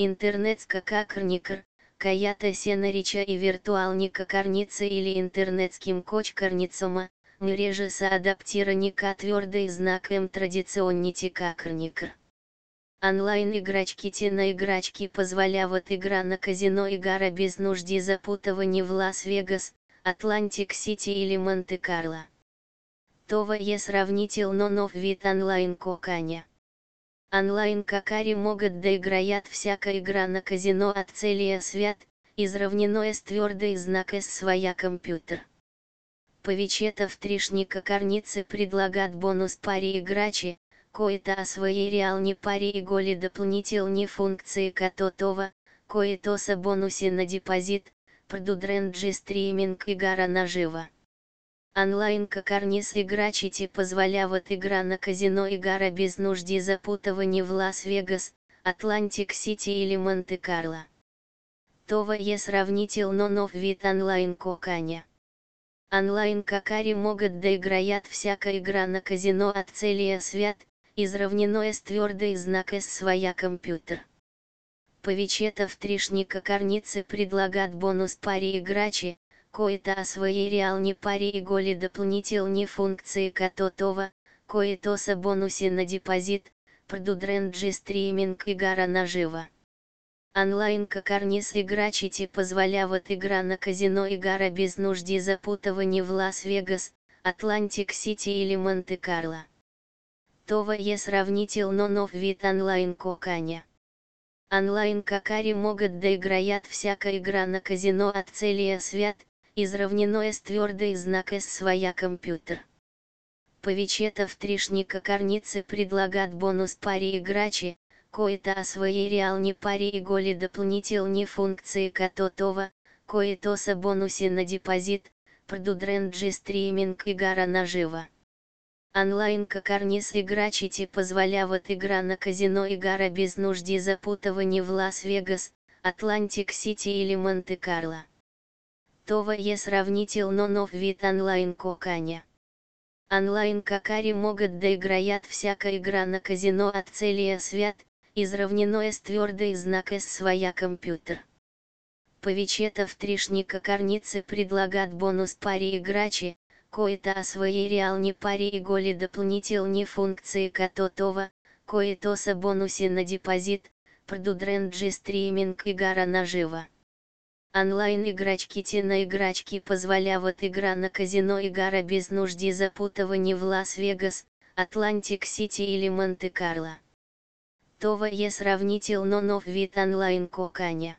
Интернетска какарникр, каята сенарича и виртуалника карница или интернетским кочкарницома, мреже адаптираника твердый знак М традиционнити какарникр. Онлайн-играчки Тена играчки позволяват игра на казино игра без нужди запутывания в Лас-Вегас, Атлантик-Сити или Монте-Карло. Това е сравнительно нов вид онлайн-коканя. Онлайн-какари могут да играят всяка игра на казино от целия свят, изравнено с твердый знак с своя компьютер. Повечета в тришника карницы предлагат бонус паре играчи, кое-то о своей реальной паре и голе дополнительные функции кототова, кое-то со бонусе на депозит, продудренджи стриминг и гара наживо. Онлайн карниз играчите позволяват игра на казино и без нужди запутывания в Лас-Вегас, Атлантик-Сити или Монте-Карло. Това е сравнительно нов вид онлайн коканя. Онлайн какари могут да играят всяка игра на казино от целия свят, изравнено с твердый знак с своя компьютер. Повечета в тришника карницы предлагат бонус паре играчи, кое-то своей реальной паре и голе дополнительные функции кототова, кое-то со бонусе на депозит, продудренджи стриминг и гара наживо. Онлайн карниз играчите позволяват игра на казино и гара без нужди запутывания в Лас-Вегас, Атлантик-Сити или Монте-Карло. Това е сравнительно нов вид онлайн-коканя. Онлайн-какари могут да играят всяка игра на казино от целия свят, изравнено с твердый знак с своя компьютер. Повечета в тришника карницы предлагат бонус паре играчи, кое-то о своей реальной паре и голе дополнительные функции кототова, кое-то со бонусе на депозит, продудренджи стриминг и гара наживо. Онлайн карниз играчите позволяват игра на казино и гара без нужди запутывания в Лас-Вегас, Атлантик-Сити или Монте-Карло. Това е сравнительно нов вид онлайн коканя. Онлайн какари могут да играят всяка игра на казино от целия свят, изравнено с твердый знак с своя компьютер. Повечета в тришника карницы предлагат бонус паре играчи, кое-то о своей реальной паре и голе дополнительные функции кототова, кое-то со бонусе на депозит, продудренджи стриминг и гара наживо. Онлайн-играчки Тена играчки позволяват игра на казино и без нужди запутывания в Лас-Вегас, Атлантик-Сити или Монте-Карло. Това е сравнительно нов вид онлайн коканя.